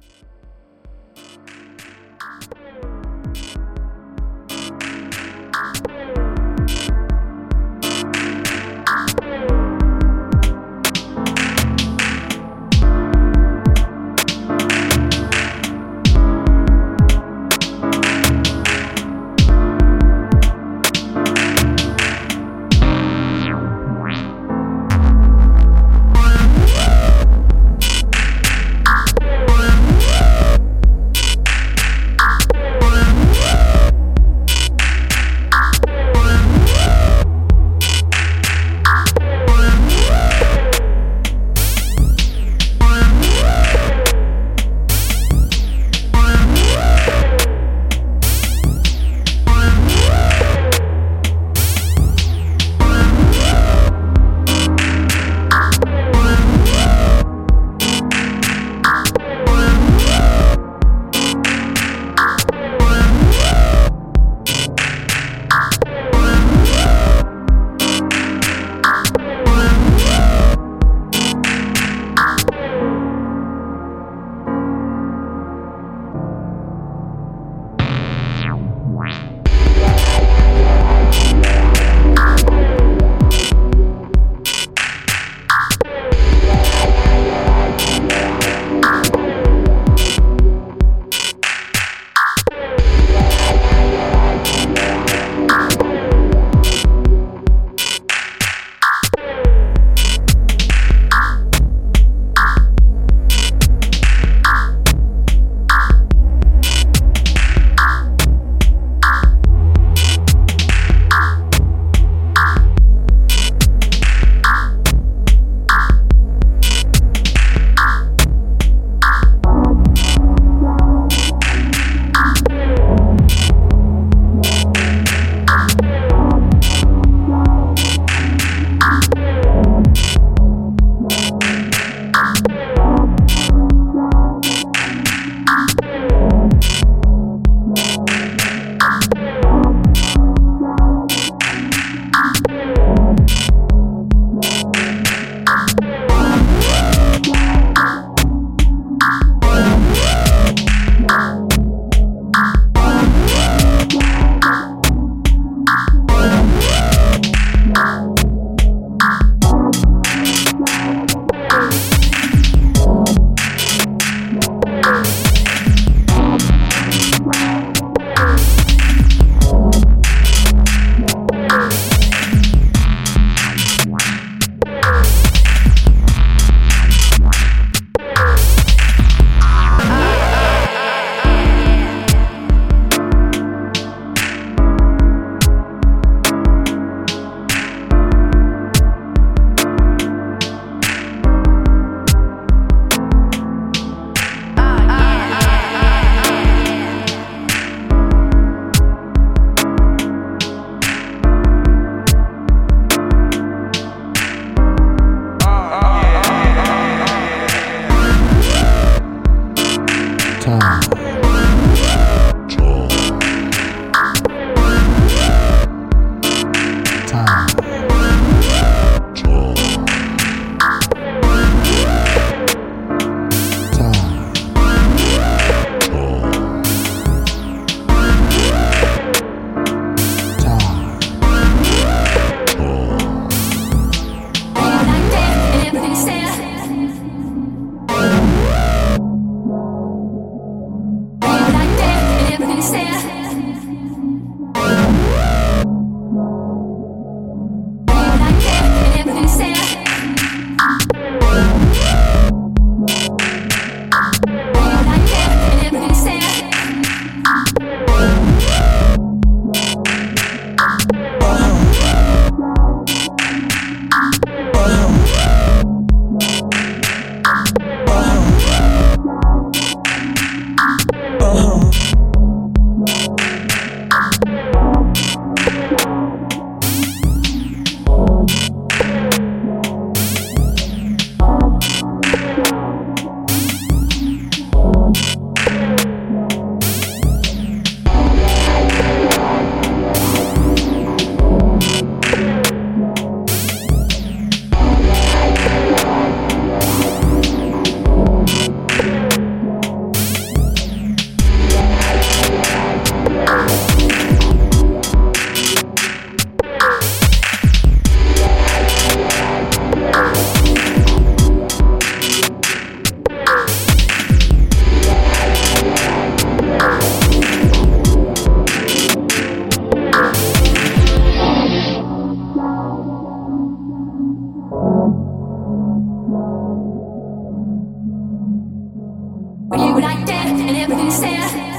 Yeah. Quack. and everything you.